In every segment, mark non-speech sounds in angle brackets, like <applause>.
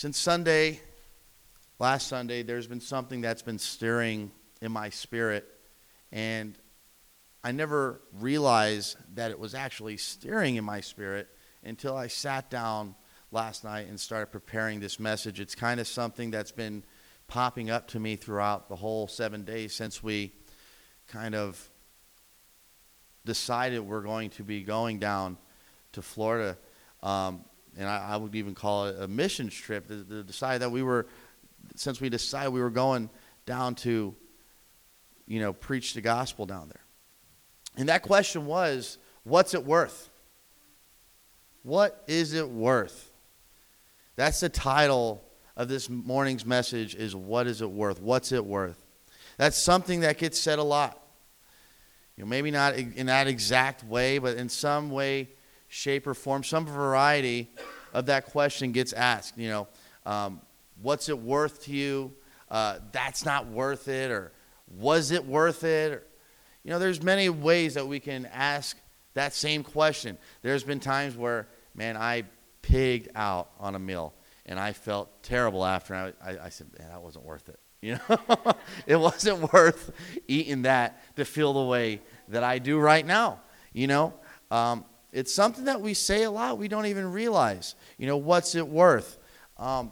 Since Sunday, last Sunday, there's been something that's been stirring in my spirit, and I never realized that it was actually stirring in my spirit until I sat down last night and started preparing this message. It's kind of something that's been popping up to me throughout the whole seven days since we kind of decided we're going to be going down to Florida. Um, and I, I, would even call it a missions trip to, to decide that we were, since we decided we were going down to, you know, preach the gospel down there. And that question was, what's it worth? What is it worth? That's the title of this morning's message is what is it worth? What's it worth? That's something that gets said a lot. You know, maybe not in that exact way, but in some way, shape, or form, some variety of that question gets asked. You know, um, what's it worth to you? Uh, that's not worth it, or was it worth it? Or, you know, there's many ways that we can ask that same question. There's been times where, man, I pigged out on a meal and I felt terrible after. I, I, I said, man, that wasn't worth it. <laughs> You know, it wasn't <laughs> worth eating that to feel the way that I do right now. You know, um, it's something that we say a lot. We don't even realize. You know, what's it worth? Um,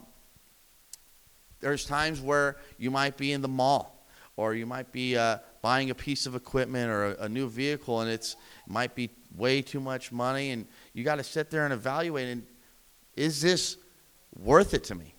there's times where you might be in the mall, or you might be uh, buying a piece of equipment or a, a new vehicle, and it's it might be way too much money, and you got to sit there and evaluate. And is this worth it to me?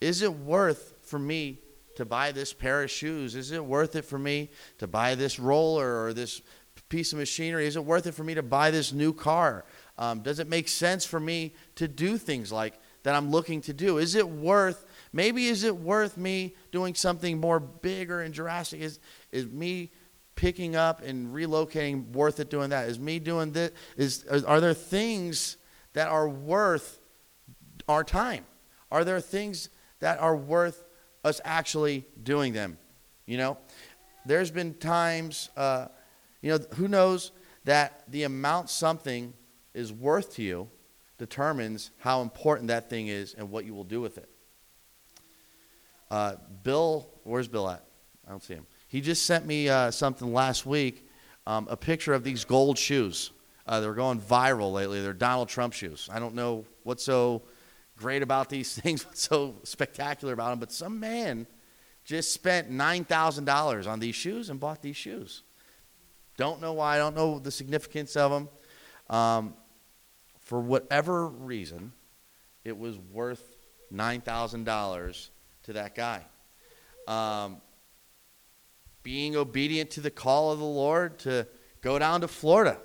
Is it worth for me to buy this pair of shoes? Is it worth it for me to buy this roller or this piece of machinery? Is it worth it for me to buy this new car? Um, does it make sense for me to do things like that I'm looking to do? Is it worth, maybe is it worth me doing something more bigger and drastic? Is, is me picking up and relocating worth it doing that? Is me doing this? Is, are there things that are worth our time? Are there things that are worth us actually doing them? You know, there's been times, uh, you know, who knows that the amount something is worth to you determines how important that thing is and what you will do with it. Uh, Bill, where's Bill at? I don't see him. He just sent me uh, something last week, um, a picture of these gold shoes. Uh, they're going viral lately. They're Donald Trump shoes. I don't know what's so great about these <laughs> things, what's so spectacular about them, but some man just spent $9,000 on these shoes and bought these shoes. Don't know why, I don't know the significance of them. Um, for whatever reason, it was worth $9,000 to that guy. Um, being obedient to the call of the Lord to go down to Florida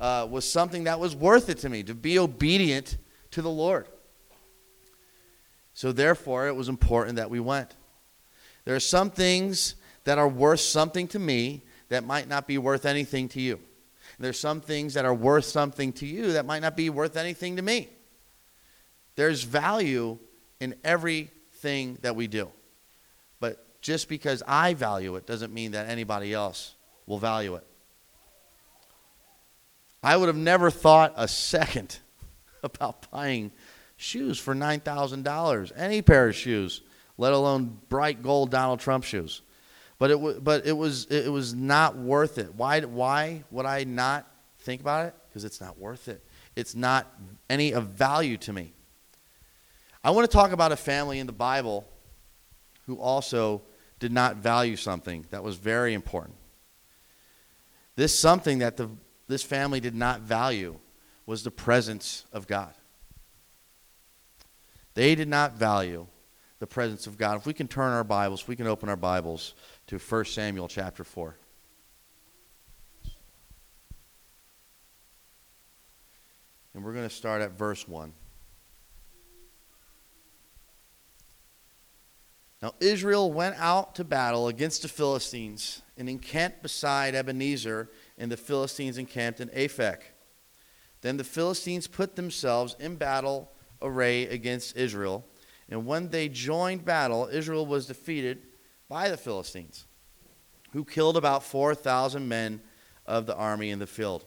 uh, was something that was worth it to me, to be obedient to the Lord. So, therefore, it was important that we went. There are some things that are worth something to me that might not be worth anything to you. There's some things that are worth something to you that might not be worth anything to me. There's value in everything that we do. But just because I value it doesn't mean that anybody else will value it. I would have never thought a second <laughs> about buying shoes for $9,000, any pair of shoes, let alone bright gold Donald Trump shoes. But it, w- but it, was, it was not worth it. Why, why would I not think about it? Because it's not worth it. It's not any of value to me. I want to talk about a family in the Bible who also did not value something that was very important. This something that the, this family did not value was the presence of God. They did not value the presence of God. If we can turn our Bibles, we can open our Bibles to 1 Samuel chapter 4. And we're going to start at verse 1. Now Israel went out to battle against the Philistines and encamped beside Ebenezer, and the Philistines encamped in Aphek. Then the Philistines put themselves in battle array against Israel. And when they joined battle, Israel was defeated by the Philistines, who killed about 4,000 men of the army in the field.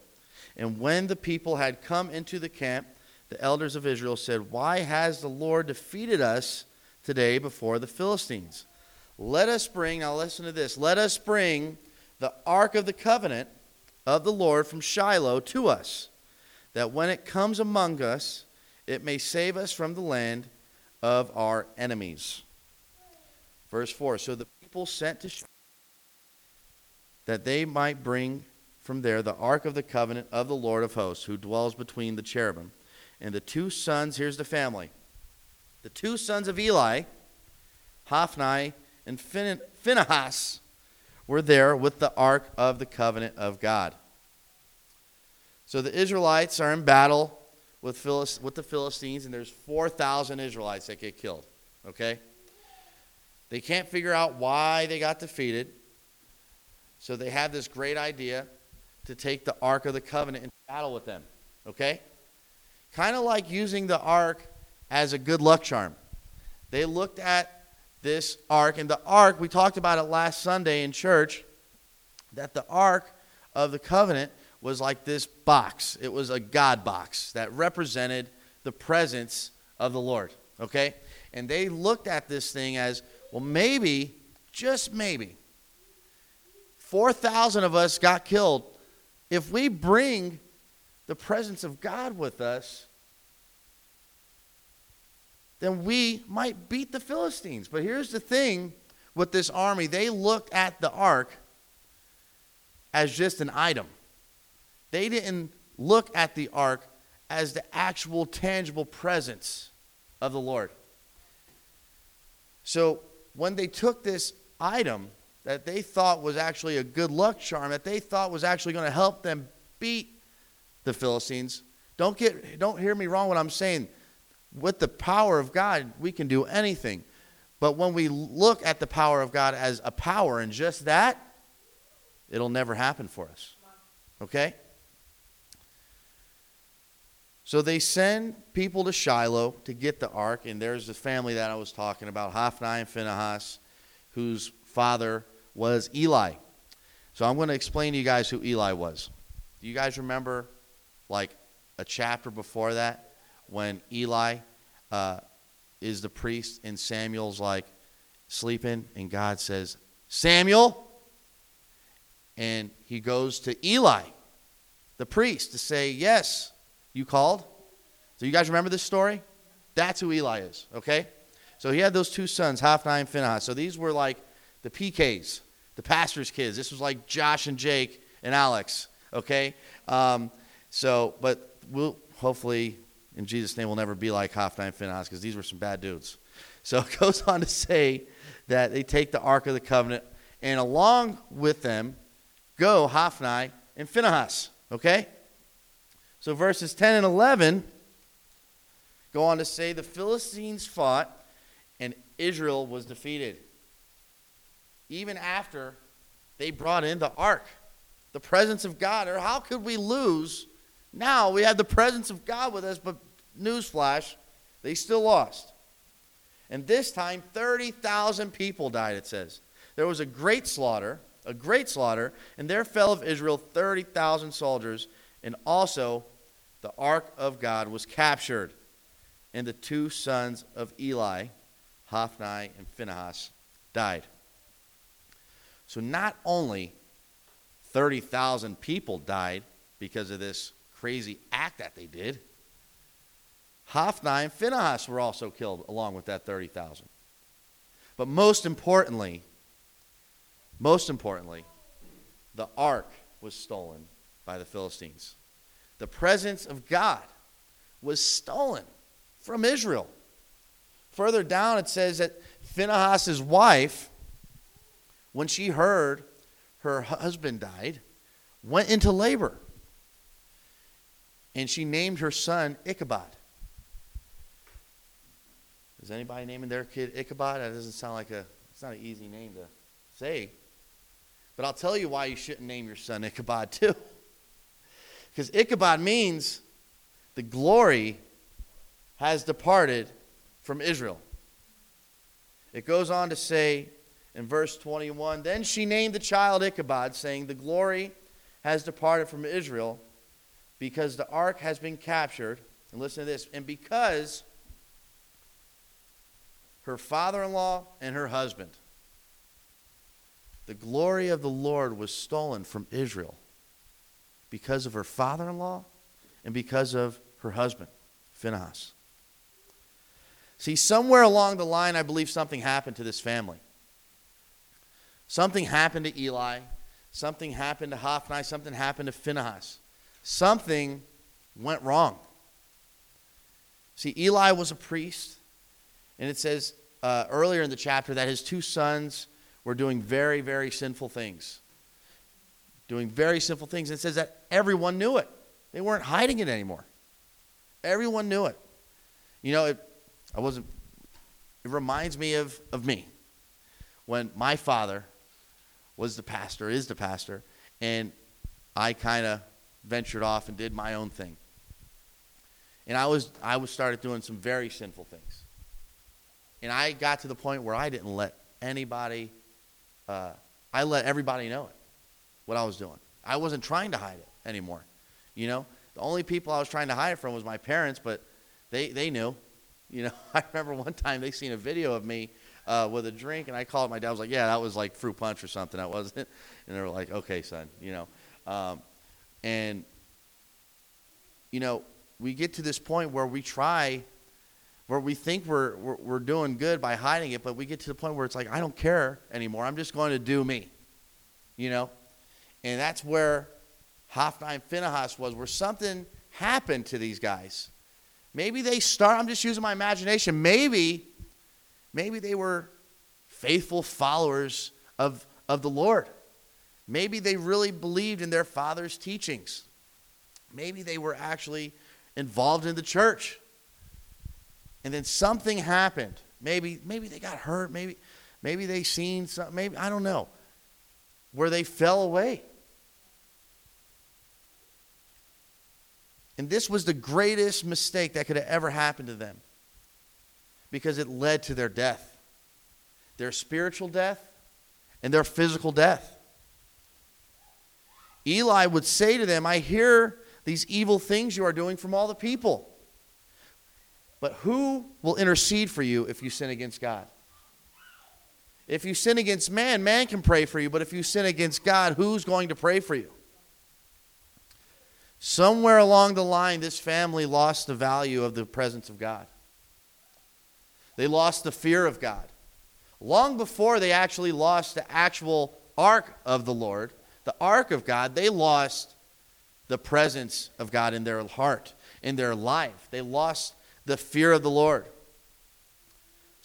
And when the people had come into the camp, the elders of Israel said, Why has the Lord defeated us today before the Philistines? Let us bring, now listen to this, let us bring the ark of the covenant of the Lord from Shiloh to us, that when it comes among us, it may save us from the land of our enemies. Verse 4 So the people sent to that they might bring from there the ark of the covenant of the Lord of hosts, who dwells between the cherubim. And the two sons, here's the family the two sons of Eli, Hophni and Phinehas, were there with the ark of the covenant of God. So the Israelites are in battle with, Philist- with the Philistines, and there's 4,000 Israelites that get killed. Okay? They can't figure out why they got defeated. So they have this great idea to take the Ark of the Covenant and battle with them. Okay? Kind of like using the Ark as a good luck charm. They looked at this ark. And the ark, we talked about it last Sunday in church, that the ark of the covenant was like this box. It was a God box that represented the presence of the Lord. Okay? And they looked at this thing as, well, maybe, just maybe, 4,000 of us got killed. If we bring the presence of God with us, then we might beat the Philistines. But here's the thing with this army they looked at the ark as just an item, they didn't look at the ark as the actual tangible presence of the Lord. So when they took this item that they thought was actually a good luck charm, that they thought was actually going to help them beat the Philistines, don't get don't hear me wrong what I'm saying with the power of God, we can do anything. But when we look at the power of God as a power and just that, it'll never happen for us. Okay? So they send people to Shiloh to get the ark, and there's the family that I was talking about, Hophni and Phinehas, whose father was Eli. So I'm going to explain to you guys who Eli was. Do you guys remember, like, a chapter before that? when Eli uh, is the priest and Samuel's like sleeping, and God says, Samuel. And he goes to Eli, the priest, to say, Yes, you called. So you guys remember this story? That's who Eli is, okay? So he had those two sons, Hophni and Phinehas. So these were like the PKs, the pastor's kids. This was like Josh and Jake and Alex, okay? Um, so, but we'll hopefully in Jesus' name we'll never be like Hophni and Phinehas because these were some bad dudes. So <laughs> it goes on to say that they take the Ark of the Covenant, and along with them go Hophni and Phinehas. Okay? So verses 10 and 11 go on to say the Philistines fought and Israel was defeated. Even after they brought in the ark, the presence of God. Or how could we lose? Now we have the presence of God with us, but newsflash, they still lost. And this time, 30,000 people died, it says. There was a great slaughter, a great slaughter, and there fell of Israel 30,000 soldiers, and also the ark of God was captured. And the two sons of Eli, Hophni and Phinehas, died. So not only 30,000 people died because of this crazy act that they did, Hophni and Phinehas were also killed along with that 30,000. But most importantly, most importantly, the ark was stolen by the Philistines. The presence of God was stolen from Israel. Further down, it says that Phinehas' wife, when she heard her husband died, went into labor. And she named her son Ichabod. Is anybody naming their kid Ichabod? That doesn't sound like a, it's not an easy name to say. But I'll tell you why you shouldn't name your son Ichabod too. <laughs> Because Ichabod means the glory has departed from Israel. It goes on to say in verse 21 Then she named the child Ichabod, saying, The glory has departed from Israel because the ark has been captured And listen to this. And because her father in law and her husband, the glory of the Lord was stolen from Israel because of her father in law and because of her husband, Phinehas. See, somewhere along the line, I believe something happened to this family. Something happened to Eli. Something happened to Hophni. Something happened to Phinehas. Something went wrong. See, Eli was a priest, and it says uh, earlier in the chapter that his two sons were doing very, very sinful things. Doing very sinful things. And it says that everyone knew it. They weren't hiding it anymore. Everyone knew it. You know, it, I wasn't, it reminds me of, of me when my father was the pastor, is the pastor, and I kind of ventured off and did my own thing. And I was I was started doing some very sinful things. And I got to the point where I didn't let anybody uh, I let everybody know it, what I was doing. I wasn't trying to hide it anymore. You know, the only people I was trying to hide it from was my parents, but they, they knew. You know, <laughs> I remember one time they seen a video of me uh, with a drink, and I called my dad. I was like, "Yeah, that was like fruit punch or something. That wasn't." <laughs> And they were like, "Okay, son," you know. Um, and you know, we get to this point where we try, where we think we're, we're we're doing good by hiding it, but we get to the point where it's like, I don't care anymore. I'm just going to do me, you know. And that's where Hophni and Phinehas was, where something happened to these guys. Maybe they start. I'm just using my imagination. Maybe Maybe they were faithful followers of, of the Lord. Maybe they really believed in their father's teachings. Maybe they were actually involved in the church. And then something happened. Maybe, maybe they got hurt. Maybe, maybe they seen something. Maybe, I don't know. Where they fell away. And this was the greatest mistake that could have ever happened to them because it led to their death their spiritual death and their physical death. Eli would say to them, I hear these evil things you are doing from all the people. But who will intercede for you if you sin against God? If you sin against man, man can pray for you, but if you sin against God, who's going to pray for you? Somewhere along the line, this family lost the value of the presence of God. They lost the fear of God. Long before they actually lost the actual ark of the Lord, the ark of God, they lost the presence of God in their heart, in their life. They lost the fear of the Lord.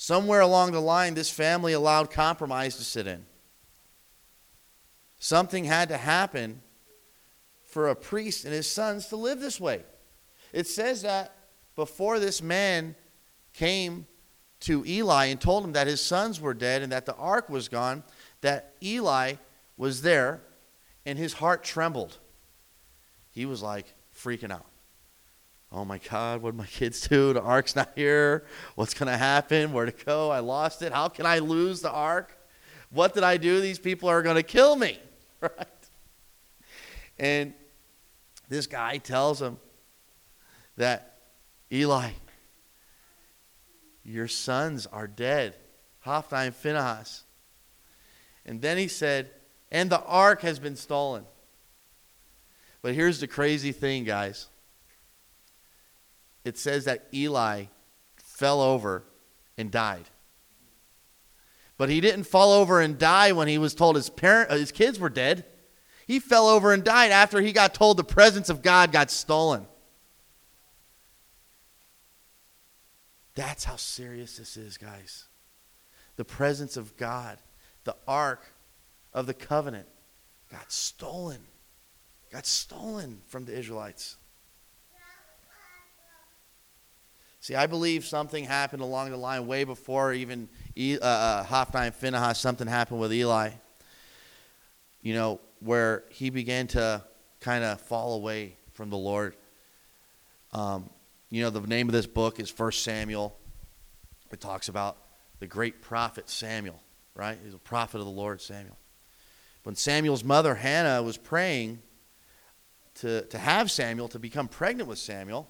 Somewhere along the line, this family allowed compromise to sit in. Something had to happen for a priest and his sons to live this way. It says that before this man came to Eli and told him that his sons were dead and that the ark was gone, that Eli was there and his heart trembled. He was like freaking out. Oh my God, what did my kids <laughs> do? The ark's not here. What's going to happen? Where to go? I lost it. How can I lose the ark? What did I do? These people are going to kill me. <laughs> Right? And this guy tells him that Eli, your sons are dead. Hophni and Phinehas. And then he said, And the ark has been stolen. But here's the crazy thing, guys. It says that Eli fell over and died. But he didn't fall over and die when he was told his parent uh, his kids were dead. He fell over and died after he got told the presence of God got stolen. That's how serious this is, guys. The presence of God, the ark of the covenant, got stolen. Got stolen from the Israelites. See, I believe something happened along the line way before even uh, uh, Hophni and Phinehas. Something happened with Eli. You know, where he began to kind of fall away from the Lord. Um, you know, the name of this book is First Samuel. It talks about the great prophet Samuel, right? He's a prophet of the Lord, Samuel. When Samuel's mother, Hannah, was praying to, to have Samuel, to become pregnant with Samuel,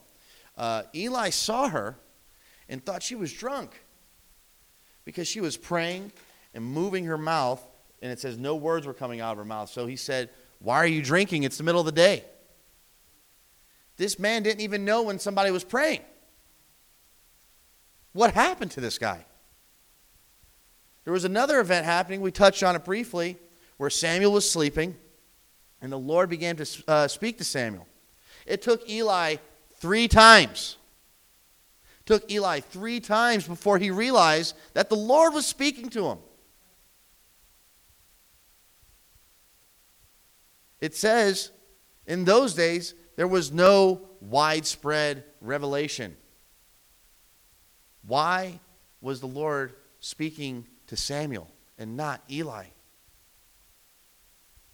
uh, Eli saw her and thought she was drunk because she was praying and moving her mouth, and it says no words were coming out of her mouth. So he said, Why are you drinking? It's the middle of the day. This man didn't even know when somebody was praying. What happened to this guy? There was another event happening, we touched on it briefly, where Samuel was sleeping, and the Lord began to uh, speak to Samuel. It took Eli three times. It took Eli three times before he realized that the Lord was speaking to him. It says in those days there was no widespread revelation. Why was the Lord speaking to Samuel and not Eli?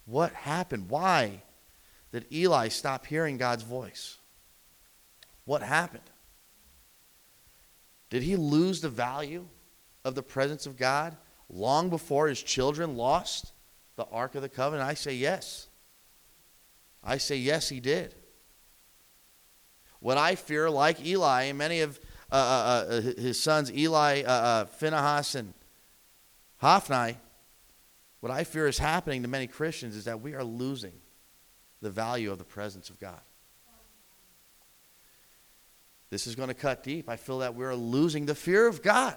What happened? Why did Eli stop hearing God's voice? What happened? Did he lose the value of the presence of God long before his children lost the Ark of the Covenant? I say yes. I say yes, he did. What I fear, like Eli and many of uh, uh, uh his sons, Eli, uh, uh, Phinehas, and Hophni, what I fear is happening to many Christians is that we are losing the value of the presence of God. This is going to cut deep. I feel that we're losing the fear of God.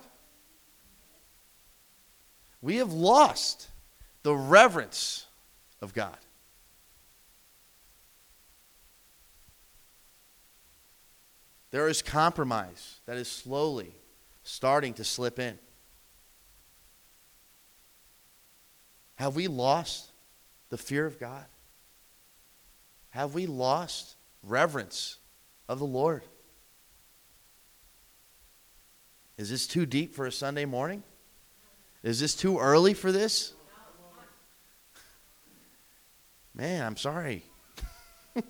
We have lost the reverence of God. There is compromise that is slowly starting to slip in. Have we lost the fear of God? Have we lost reverence of the Lord? Is this too deep for a Sunday morning? Is this too early for this? Man, I'm sorry. <laughs>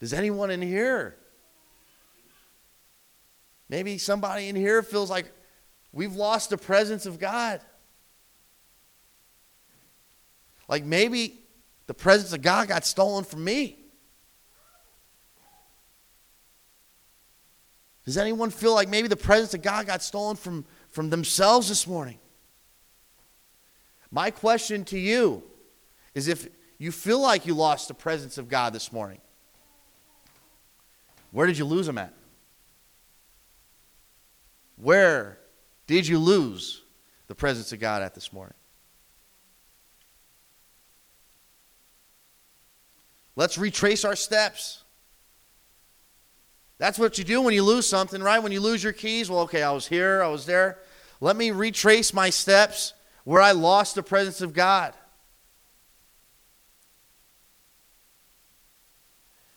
Does anyone in here? Maybe somebody in here feels like we've lost the presence of God. Like maybe the presence of God got stolen from me. Does anyone feel like maybe the presence of God got stolen from, from themselves this morning? My question to you is if you feel like you lost the presence of God this morning, where did you lose them at? Where did you lose the presence of God at this morning? Let's retrace our steps. That's what you do when you lose something, right? When you lose your keys, well, okay, I was here, I was there. Let me retrace my steps where I lost the presence of God.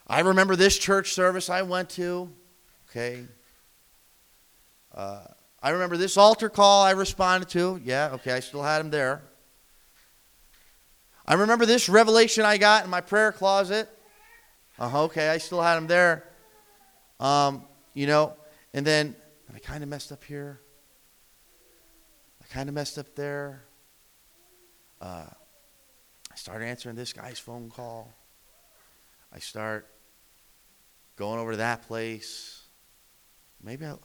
I remember this church service I went to. Okay. Uh, I remember this altar call I responded to. Yeah, okay, I still had him there. I remember this revelation I got in my prayer closet. Uh, okay, I still had him there. Um, you know, and then I kind of messed up here. I kind of messed up there. Uh, I start answering this guy's phone call. I start going over to that place. Maybe I,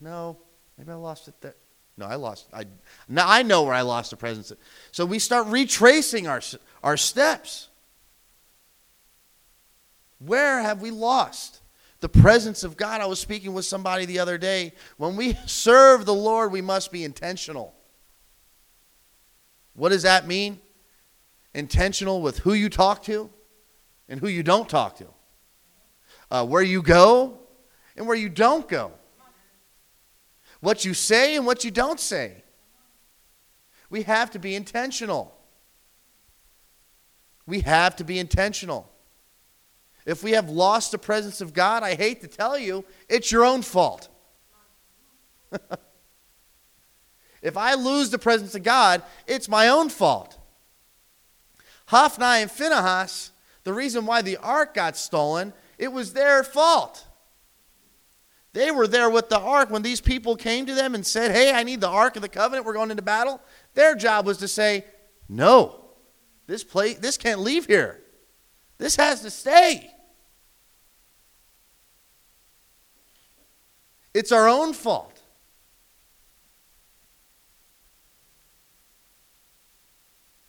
no, maybe I lost it there. No, I lost. I now I know where I lost the presence. So we start retracing our our steps. Where have we lost the presence of God? I was speaking with somebody the other day. When we serve the Lord, we must be intentional. What does that mean? Intentional with who you talk to and who you don't talk to uh, where you go and where you don't go, what you say and what you don't say. We have to be intentional. We have to be intentional. If we have lost the presence of God, I hate to tell you, it's your own fault. <laughs> if I lose the presence of God, it's my own fault. Hophni and Phinehas, the reason why the ark got stolen it was their fault. They were there with the ark when these people came to them and said, Hey, I need the ark of the covenant. We're going into battle. Their job was to say, No, this place, this can't leave here. This has to stay. It's our own fault.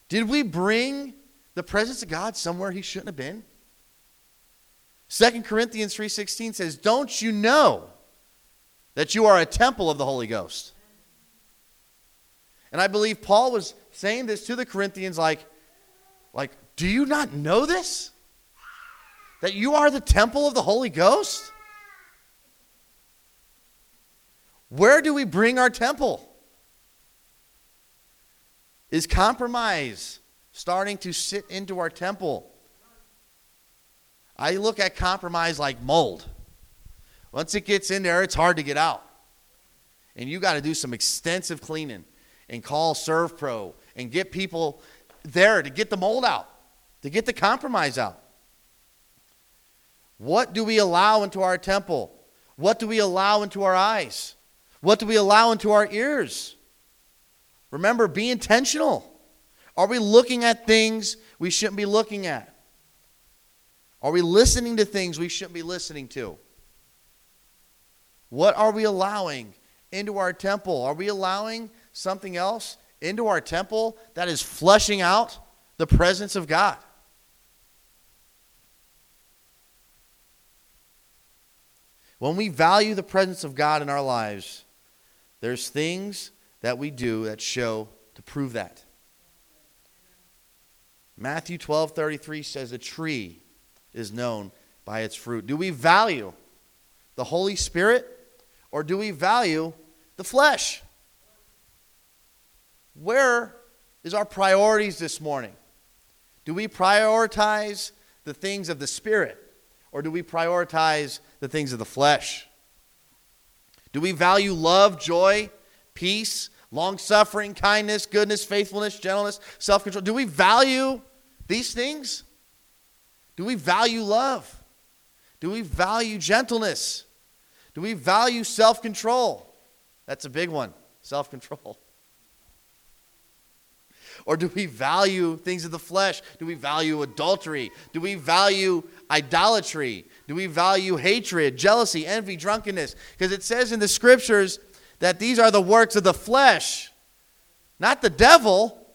Did we bring the presence of God somewhere he shouldn't have been? 2 Corinthians 3:16 says, "Don't you know that you are a temple of the Holy Ghost?" And I believe Paul was saying this to the Corinthians like like, "Do you not know this? That you are the temple of the Holy Ghost?" Where do we bring our temple? Is compromise starting to sit into our temple? I look at compromise like mold. Once it gets in there, it's hard to get out. And you got to do some extensive cleaning and call ServPro and get people there to get the mold out, to get the compromise out. What do we allow into our temple? What do we allow into our eyes? What do we allow into our ears? Remember, be intentional. Are we looking at things we shouldn't be looking at? Are we listening to things we shouldn't be listening to? What are we allowing into our temple? Are we allowing something else into our temple that is flushing out the presence of God? When we value the presence of God in our lives, there's things that we do that show to prove that. Matthew 12 33 says, A tree is known by its fruit. Do we value the Holy Spirit or do we value the flesh? Where is our priorities this morning? Do we prioritize the things of the Spirit or do we prioritize the things of the flesh? Do we value love, joy, peace, long suffering, kindness, goodness, faithfulness, gentleness, self control? Do we value these things? Do we value love? Do we value gentleness? Do we value self control? That's a big one self control. Or do we value things of the flesh? Do we value adultery? Do we value idolatry? Do we value hatred, jealousy, envy, drunkenness? Because it says in the scriptures that these are the works of the flesh, not the devil.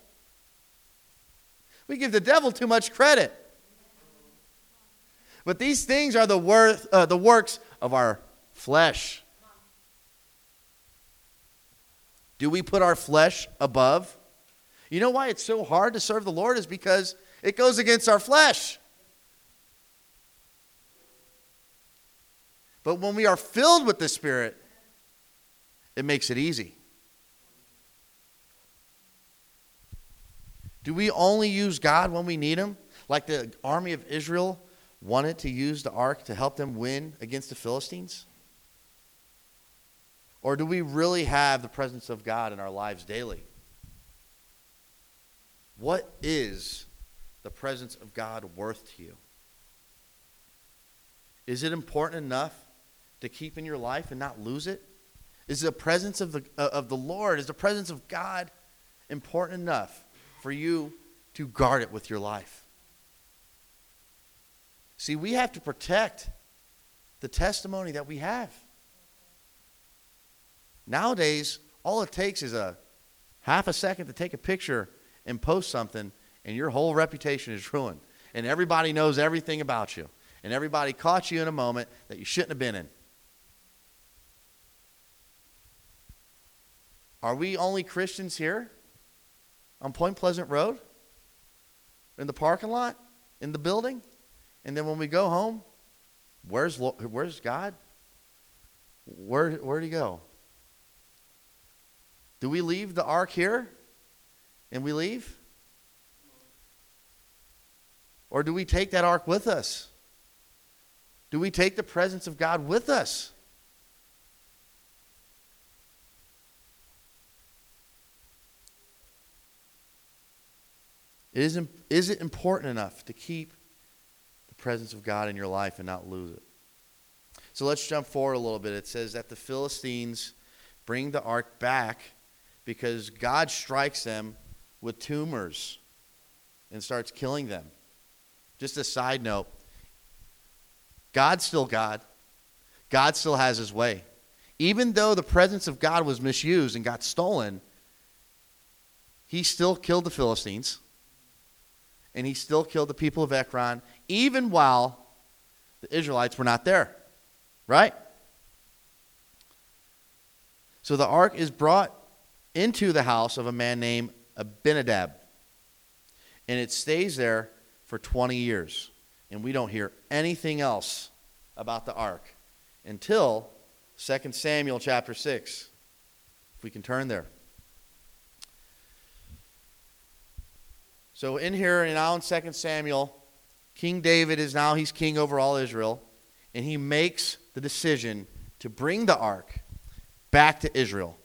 We give the devil too much credit. But these things are the, worth, uh, the works of our flesh. Do we put our flesh above? You know why it's so hard to serve the Lord is because it goes against our flesh. But when we are filled with the Spirit, it makes it easy. Do we only use God when we need Him? Like the army of Israel wanted to use the ark to help them win against the Philistines? Or do we really have the presence of God in our lives daily? What is the presence of God worth to you? Is it important enough to keep in your life and not lose it? Is the presence of the, uh, of the Lord, is the presence of God important enough for you to guard it with your life? See, we have to protect the testimony that we have. Nowadays, all it takes is a half a second to take a picture and post something, and your whole reputation is ruined. And everybody knows everything about you. And everybody caught you in a moment that you shouldn't have been in. Are we only Christians here on Point Pleasant Road? In the parking lot? In the building? And then when we go home, where's, where's God? Where, where'd he go? Do we leave the ark here and we leave? Or do we take that ark with us? Do we take the presence of God with us? Is, is it important enough to keep the presence of God in your life and not lose it? So let's jump forward a little bit. It says that the Philistines bring the ark back because God strikes them with tumors and starts killing them. Just a side note God's still God, God still has his way. even though the presence of God was misused and got stolen, he still killed the Philistines and he still killed the people of Ekron, even while the Israelites were not there. Right? So the ark is brought into the house of a man named Abinadab. And it stays there for 20 years. And we don't hear anything else about the ark until 2 Samuel chapter 6. If we can turn there. So in here, now in 2 Samuel, King David is now, he's king over all Israel. And he makes the decision to bring the ark back to Israel.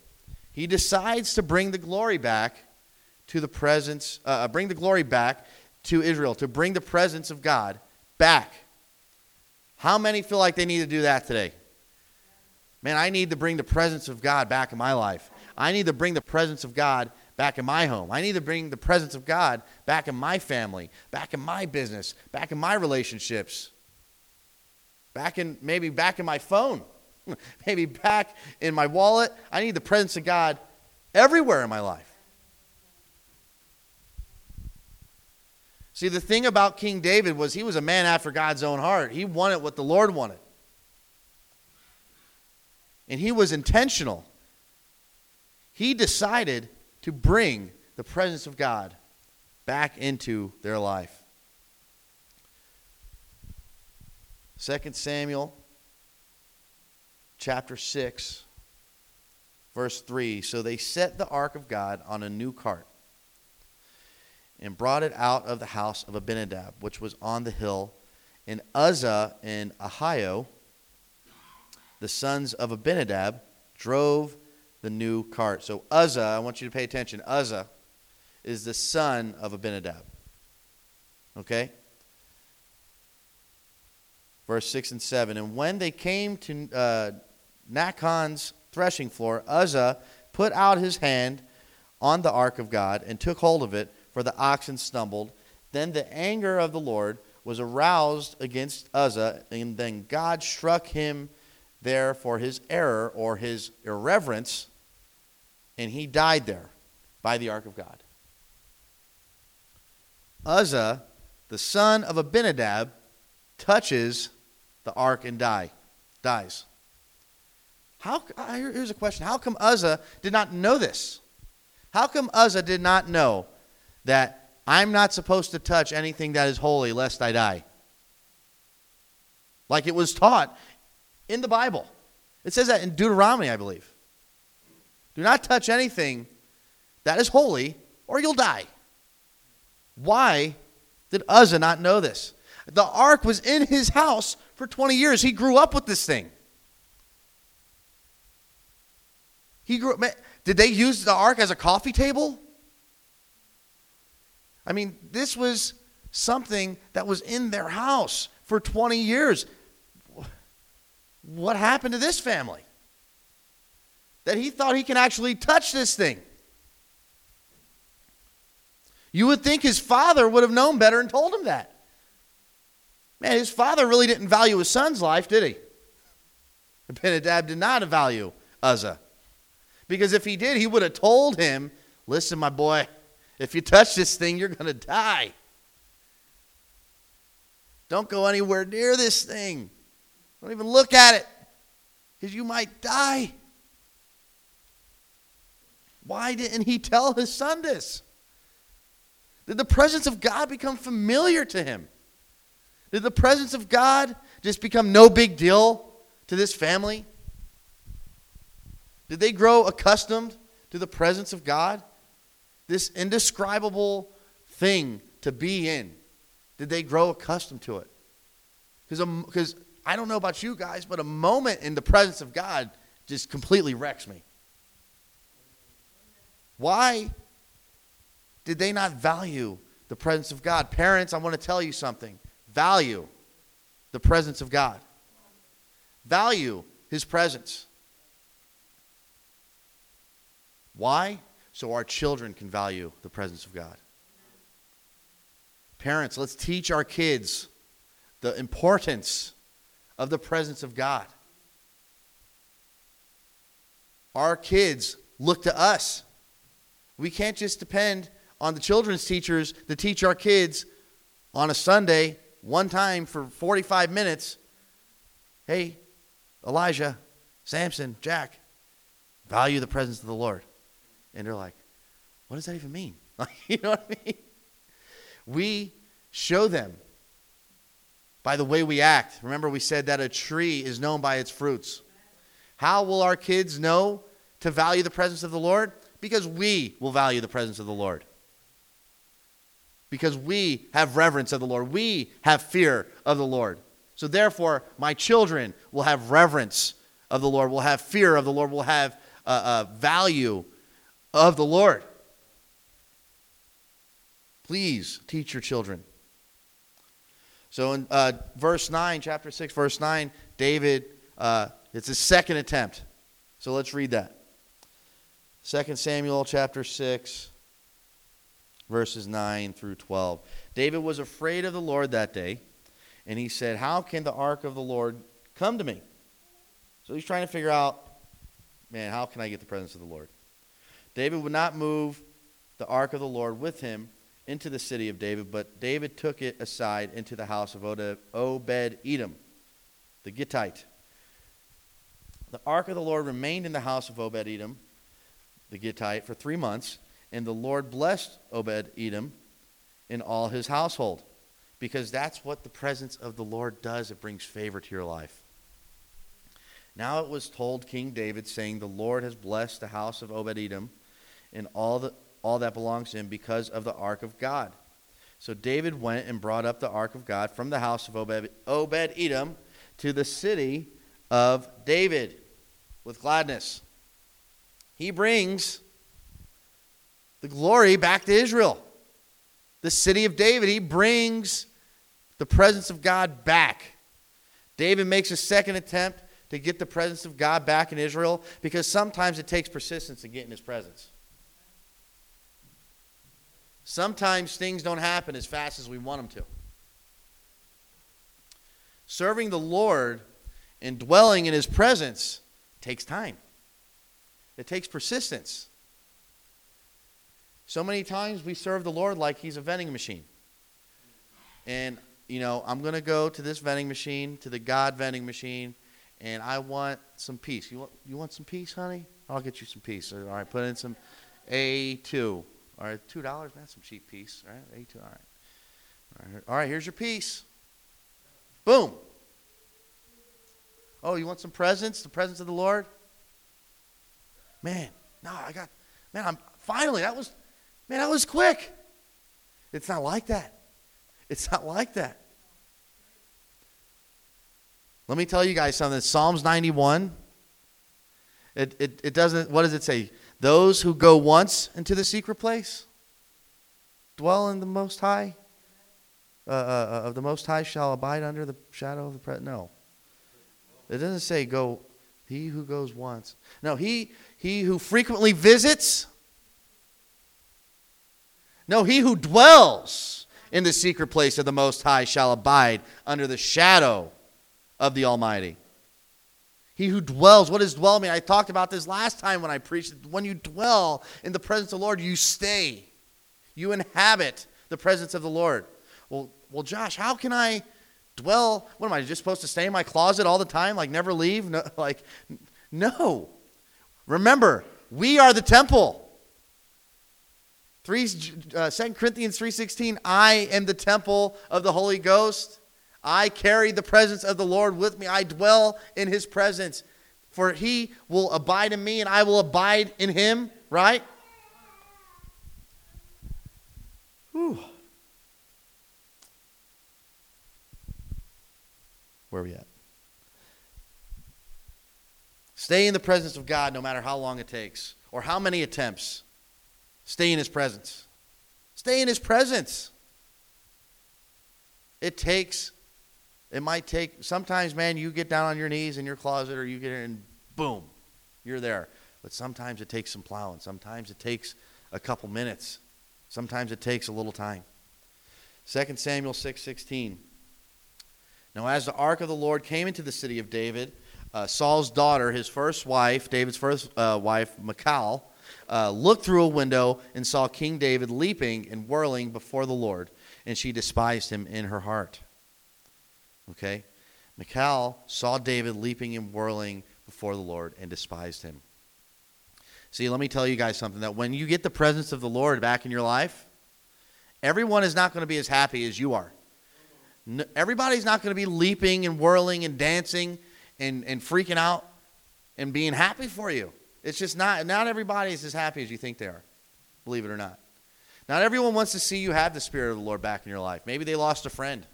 He decides to bring the glory back to the presence, uh, uh, bring the glory back to Israel, to bring the presence of God back. How many feel like they need to do that today? Man, I need to bring the presence of God back in my life. I need to bring the presence of God back in my home. I need to bring the presence of God back in my family, back in my business, back in my relationships, back in maybe back in my phone, <laughs> maybe back in my wallet. I need the presence of God everywhere in my life. See, the thing about King David was he was a man after God's own heart. He wanted what the Lord wanted. And he was intentional. He decided to bring the presence of God back into their life. 2 Samuel chapter 6, verse 3. So they set the ark of God on a new cart and brought it out of the house of Abinadab, which was on the hill. And Uzzah and Ahio, the sons of Abinadab, drove the new cart. So Uzzah, I want you to pay attention. Uzzah is the son of Abinadab. Okay? Verse 6 and 7. And when they came to uh, Nachon's threshing floor, Uzzah put out his hand on the ark of God and took hold of it, for the oxen stumbled. Then the anger of the Lord was aroused against Uzzah, and then God struck him there for his error or his irreverence, and he died there by the ark of God. Uzzah, the son of Abinadab, touches the ark and die, dies. How, uh, here's a question. How come Uzzah did not know this? How come Uzzah did not know that I'm not supposed to touch anything that is holy lest I die? Like it was taught in the Bible. It says that in Deuteronomy, I believe. Do not touch anything that is holy or you'll die. Why did Uzzah not know this? The ark was in his house for 20 years. He grew up with this thing. He grew up. Did they use the ark as a coffee table? I mean, this was something that was in their house for 20 years. What happened to this family? That he thought he can actually touch this thing. You would think his father would have known better and told him that. Man, his father really didn't value his son's life, did he? Abinadab did not value Uzzah. Because if he did, he would have told him, listen, my boy, if you touch this thing, you're going to die. Don't go anywhere near this thing. Don't even look at it because you might die. Why didn't he tell his son this? Did the presence of God become familiar to him? Did the presence of God just become no big deal to this family? Did they grow accustomed to the presence of God? This indescribable thing to be in. Did they grow accustomed to it? Because I don't know about you guys, but a moment in the presence of God just completely wrecks me. Why did they not value the presence of God? Parents, I want to tell you something. Value the presence of God, value His presence. Why? So our children can value the presence of God. Parents, let's teach our kids the importance of the presence of God. our kids look to us. We can't just depend on the children's teachers to teach our kids on a Sunday one time for 45 minutes. Hey, Elijah, Samson, Jack, value the presence of the Lord. And they're like, what does that even mean? <laughs> you know what I mean? We show them by the way we act. Remember, we said that a tree is known by its fruits. How will our kids know to value the presence of the Lord? Because we will value the presence of the Lord. Because we have reverence of the Lord. We have fear of the Lord. So, therefore, my children will have reverence of the Lord, will have fear of the Lord, will have a, a value of the Lord. Please teach your children. So, in uh, verse 9, chapter 6, verse 9, David, uh, it's his second attempt. So, let's read that. 2 Samuel chapter 6, verses 9 through 12. David was afraid of the Lord that day, and he said, How can the ark of the Lord come to me? So he's trying to figure out, man, how can I get the presence of the Lord? David would not move the ark of the Lord with him into the city of David, but David took it aside into the house of Obed Edom, the Gittite. The ark of the Lord remained in the house of Obed Edom the Gittite, for three months, and the Lord blessed Obed Edom in all his household. Because that's what the presence of the Lord does. It brings favor to your life. Now it was told King David, saying, The Lord has blessed the house of Obed Edom and all, the, all that belongs to him because of the ark of God. So David went and brought up the ark of God from the house of Obed, Obed Edom to the city of David with gladness. He brings the glory back to Israel. The city of David, he brings the presence of God back. David makes a second attempt to get the presence of God back in Israel because sometimes it takes persistence to get in his presence. Sometimes things don't happen as fast as we want them to. Serving the Lord and dwelling in his presence takes time. It takes persistence. So many times we serve the Lord like He's a vending machine. And, you know, I'm going to go to this vending machine, to the God vending machine, and I want some peace. You want, you want some peace, honey? I'll get you some peace. All right, put in some A2. All right, $2, man, some cheap peace, All right, A2, all right. All right, all right here's your peace. Boom. Oh, you want some presence? The presence of the Lord? Man, no, I got, man, I'm finally, that was, man, that was quick. It's not like that. It's not like that. Let me tell you guys something. Psalms 91, it, it, it doesn't, what does it say? Those who go once into the secret place dwell in the Most High, uh, uh, of the Most High shall abide under the shadow of the presence. No. It doesn't say go, he who goes once. No, he, he who frequently visits. No, he who dwells in the secret place of the Most High shall abide under the shadow of the Almighty. He who dwells, what does dwell mean? I talked about this last time when I preached. When you dwell in the presence of the Lord, you stay. You inhabit the presence of the Lord. Well, well, Josh, how can I dwell? What am I just supposed to stay in my closet all the time, like never leave? No, <laughs> like, no. Remember, we are the temple. 3, uh, 2 Corinthians 3.16, I am the temple of the Holy Ghost. I carry the presence of the Lord with me. I dwell in his presence. For he will abide in me and I will abide in him, right? Whew. Where are we at? Stay in the presence of God no matter how long it takes or how many attempts. Stay in His presence. Stay in His presence. It takes, it might take, sometimes, man, you get down on your knees in your closet or you get in, boom, you're there. But sometimes it takes some plowing. Sometimes it takes a couple minutes. Sometimes it takes a little time. 2 Samuel 6 16. Now, as the ark of the Lord came into the city of David, uh, Saul's daughter, his first wife, David's first uh, wife, Michal, uh, looked through a window and saw King David leaping and whirling before the Lord, and she despised him in her heart. Okay? Michal saw David leaping and whirling before the Lord and despised him. See, let me tell you guys something that when you get the presence of the Lord back in your life, everyone is not going to be as happy as you are. everybody's not going to be leaping and whirling and dancing and, and freaking out and being happy for you. It's just not, not everybody is as happy as you think they are, believe it or not. Not everyone wants to see you have the Spirit of the Lord back in your life. Maybe they lost a friend.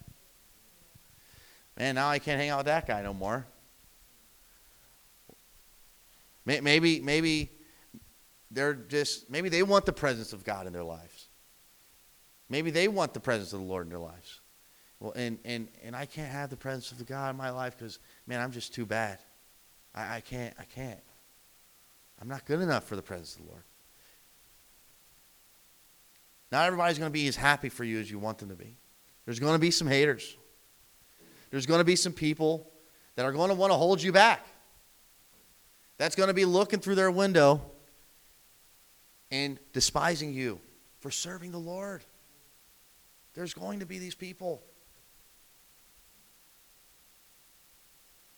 Man, now I can't hang out with that guy no more. Maybe, maybe they're just, maybe they want the presence of God in their lives. Maybe they want the presence of the Lord in their lives. Well, and, and, and I can't have the presence of the God in my life because, man, I'm just too bad. I, I can't, I can't. I'm not good enough for the presence of the Lord. Not everybody's going to be as happy for you as you want them to be. There's going to be some haters. There's going to be some people that are going to want to hold you back. That's going to be looking through their window and despising you for serving the Lord. There's going to be these people.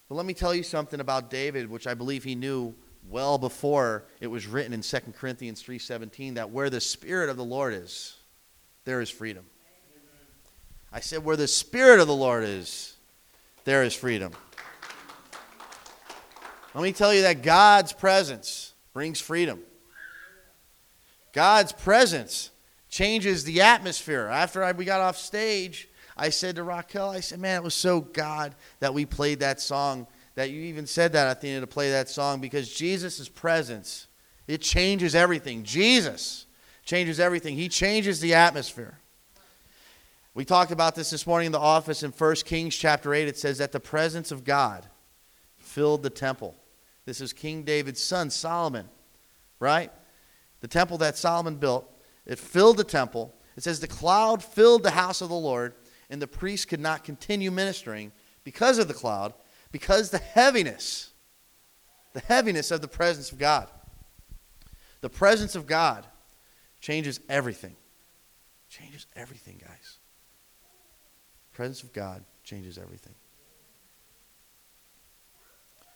But let me tell you something about David, which I believe he knew well before it was written in 2 Corinthians 3:17 that where the spirit of the Lord is, there is freedom. I said where the spirit of the Lord is, there is freedom. Let me tell you that God's presence brings freedom. God's presence changes the atmosphere. After I, we got off stage, I said to Raquel, I said, man, it was so God that we played that song, that you even said that at the end to play that song because Jesus' presence, it changes everything. Jesus changes everything. He changes the atmosphere. We talked about this this morning in the office in 1 Kings chapter 8. It says that the presence of God filled the temple. This is King David's son, Solomon, right? The temple that Solomon built, it filled the temple. It says the cloud filled the house of the Lord, and the priest could not continue ministering because of the cloud, because the heaviness, the heaviness of the presence of God. The presence of God changes everything. Changes everything, guys. Presence of God changes everything.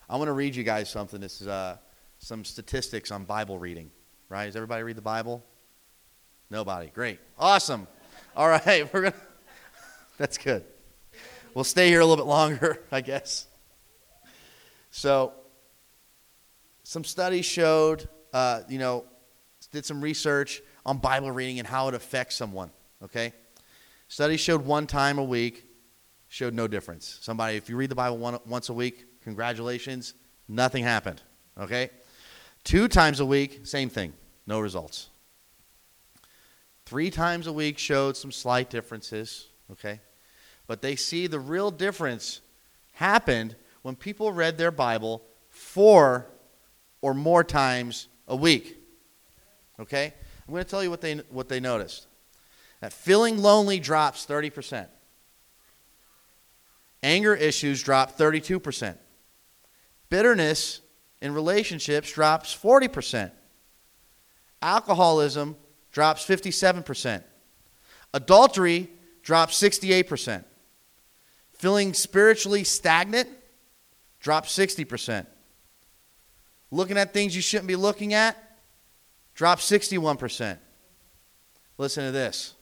I want to read you guys something. This is uh, some statistics on Bible reading. Right? Does everybody read the Bible? Nobody. Great. Awesome. All right, <laughs> we're gonna. <laughs> That's good. We'll stay here a little bit longer, <laughs> I guess. So, some studies showed, uh, you know, did some research on Bible reading and how it affects someone. Okay, studies showed one time a week showed no difference. Somebody, if you read the Bible one, once a week, congratulations, nothing happened. Okay, two times a week, same thing, no results. Three times a week showed some slight differences. Okay, but they see the real difference happened when people read their Bible four or more times a week. Okay? I'm going to tell you what they, what they noticed. That feeling lonely drops 30%. Anger issues drop 32%. Bitterness in relationships drops 40%. Alcoholism drops 57%. Adultery drops 68%. Feeling spiritually stagnant drops 60%. Looking at things you shouldn't be looking at drops 61%. Listen to this.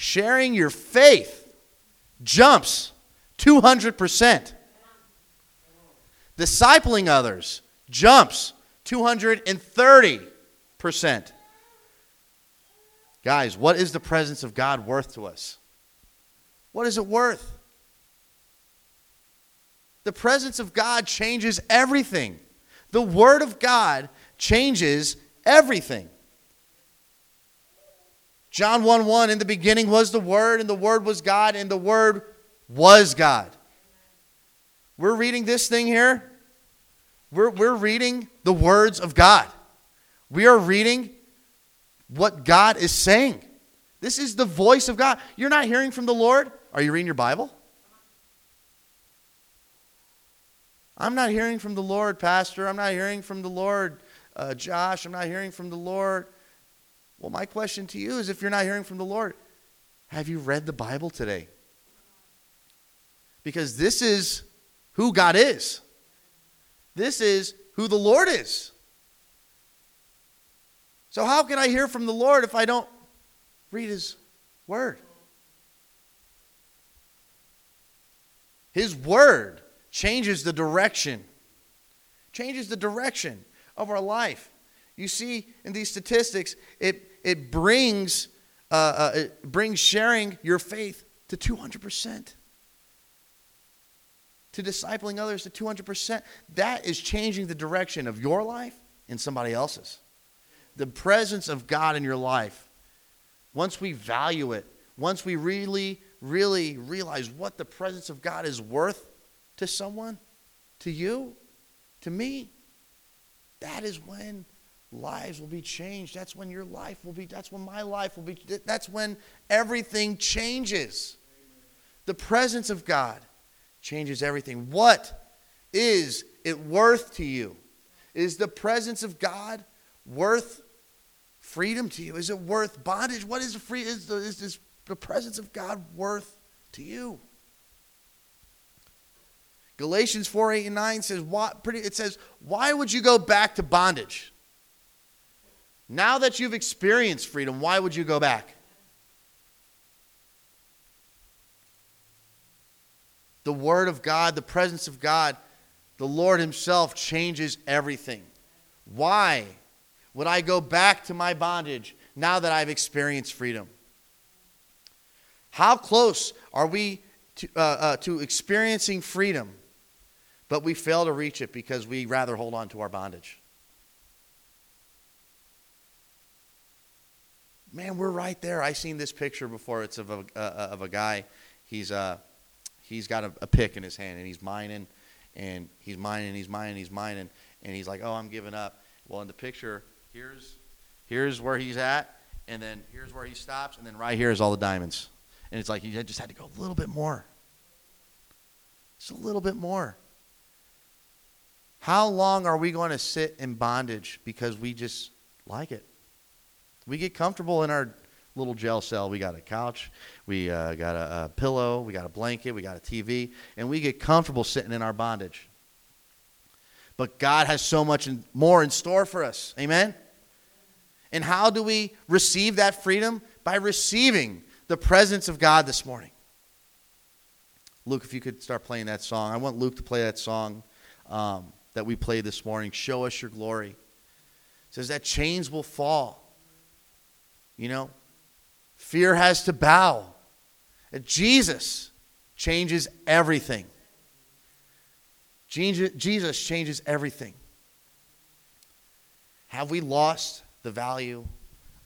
Sharing your faith jumps 200%. Discipling others jumps 230%. Guys, what is the presence of God worth to us? What is it worth? The presence of God changes everything. The Word of God changes everything. John 1 1 In the beginning was the Word, and the Word was God, and the Word was God. We're reading this thing here. We're, we're reading the words of God. We are reading what God is saying. This is the voice of God. You're not hearing from the Lord. Are you reading your Bible? I'm not hearing from the Lord, Pastor. I'm not hearing from the Lord, uh, Josh. I'm not hearing from the Lord. Well, my question to you is if you're not hearing from the Lord, have you read the Bible today? Because this is who God is. This is who the Lord is. So, how can I hear from the Lord if I don't read His Word? His Word changes the direction, changes the direction of our life. You see in these statistics, it, it brings, uh, uh, it brings sharing your faith to 200%. To discipling others to 200%. That is changing the direction of your life and somebody else's. The presence of God in your life, once we value it, once we really, really realize what the presence of God is worth to someone, to you, to me, that is when lives will be changed. That's when your life will be, that's when my life will be, that's when everything changes. The presence of God changes everything. What is it worth to you? Is the presence of God worth freedom to you? Is it worth bondage? What is the free is, the, is this, the presence of God worth to you? Galatians 4, 8, and 9 says, why, pretty, it says, Why would you go back to bondage? Now that you've experienced freedom, why would you go back? The Word of God, the presence of God, the Lord Himself changes everything. Why would I go back to my bondage now that I've experienced freedom? How close are we to, uh, uh, to experiencing freedom, but we fail to reach it because we rather hold on to our bondage? Man, we're right there. I seen this picture before. It's of a uh, of a guy. He's uh he's got a, a, pick in his hand and he's mining, and he's mining, he's mining, he's mining, and he's like, "Oh, I'm giving up." Well, in the picture, here's here's where he's at, and then here's where he stops, and then right here is all the diamonds, and it's like he just had to go a little bit more. Just a little bit more. How long are we going to sit in bondage because we just like it? We get comfortable in our little jail cell. We got a couch, we uh, got a, a pillow, we got a blanket, we got a TV, and we get comfortable sitting in our bondage. But God has so much in, more in store for us. Amen? And how do we receive that freedom? By receiving the presence of God this morning. Luke, if you could start playing that song. I want Luke to play that song um, that we played this morning. Show us your glory. It says that chains will fall you know, fear has to bow. Jesus changes everything. Jesus changes everything. Have we lost the value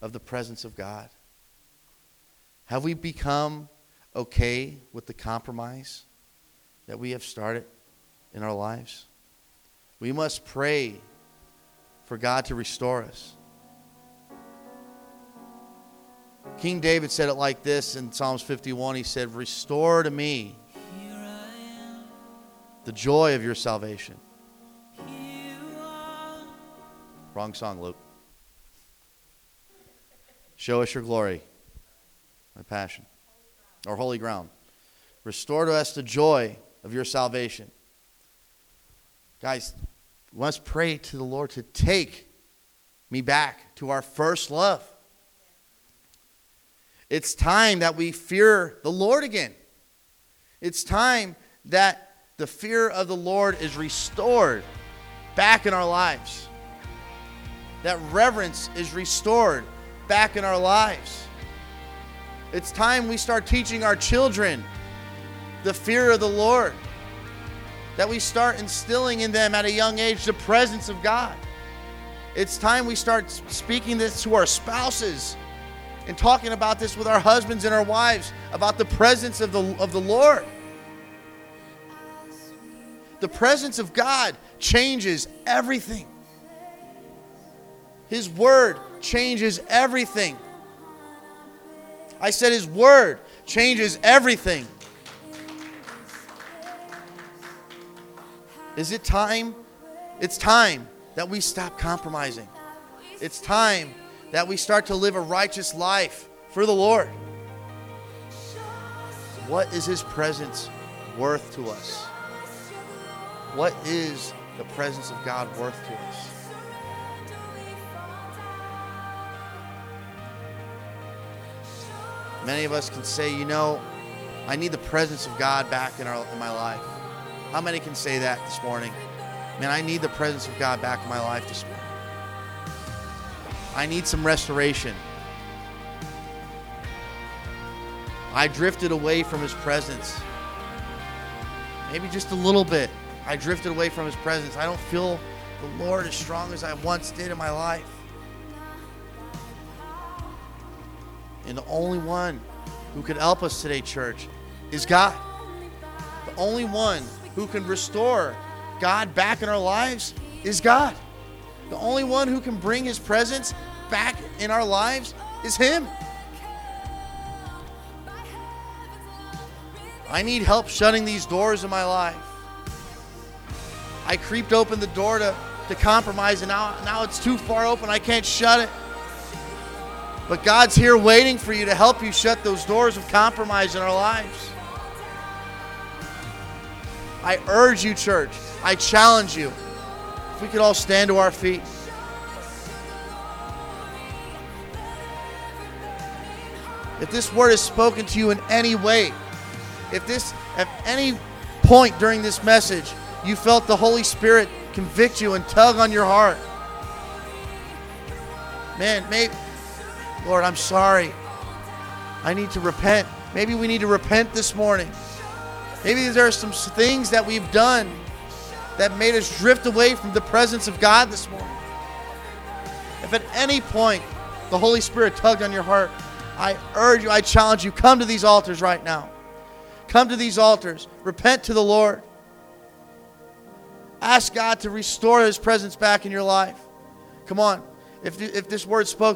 of the presence of God? Have we become okay with the compromise that we have started in our lives? We must pray for God to restore us. King David said it like this in Psalms 51. He said, Restore to me the joy of your salvation. Wrong song, Luke. Show us your glory, my passion, or holy ground. Restore to us the joy of your salvation. Guys, let's pray to the Lord to take me back to our first love. It's time that we fear the Lord again. It's time that the fear of the Lord is restored back in our lives. That reverence is restored back in our lives. It's time we start teaching our children the fear of the Lord. That we start instilling in them at a young age the presence of God. It's time we start speaking this to our spouses and talking about this with our husbands and our wives about the presence of the, of the Lord. The presence of God changes everything. His word changes everything. I said His word changes everything. Is it time? It's time that we stop compromising. It's time that we start to live a righteous life for the Lord. What is His presence worth to us? What is the presence of God worth to us? Many of us can say, you know, I need the presence of God back in, our, in my life. How many can say that this morning? Man, I need the presence of God back in my life this morning. I need some restoration. I drifted away from His presence. Maybe just a little bit. I drifted away from His presence. I don't feel the Lord as strong as I once did in my life. And the only one who can help us today, church, is God. The only one who can restore God back in our lives is God. The only one who can bring his presence back in our lives is Him. I need help shutting these doors in my life. I creeped open the door to, to compromise, and now, now it's too far open. I can't shut it. But God's here waiting for you to help you shut those doors of compromise in our lives. I urge you, church, I challenge you. If we could all stand to our feet. If this word is spoken to you in any way, if this, at any point during this message, you felt the Holy Spirit convict you and tug on your heart, man, maybe, Lord, I'm sorry. I need to repent. Maybe we need to repent this morning. Maybe there are some things that we've done that made us drift away from the presence of God this morning. If at any point the Holy Spirit tugged on your heart, I urge you, I challenge you, come to these altars right now. Come to these altars. Repent to the Lord. Ask God to restore His presence back in your life. Come on. If, if this word spoke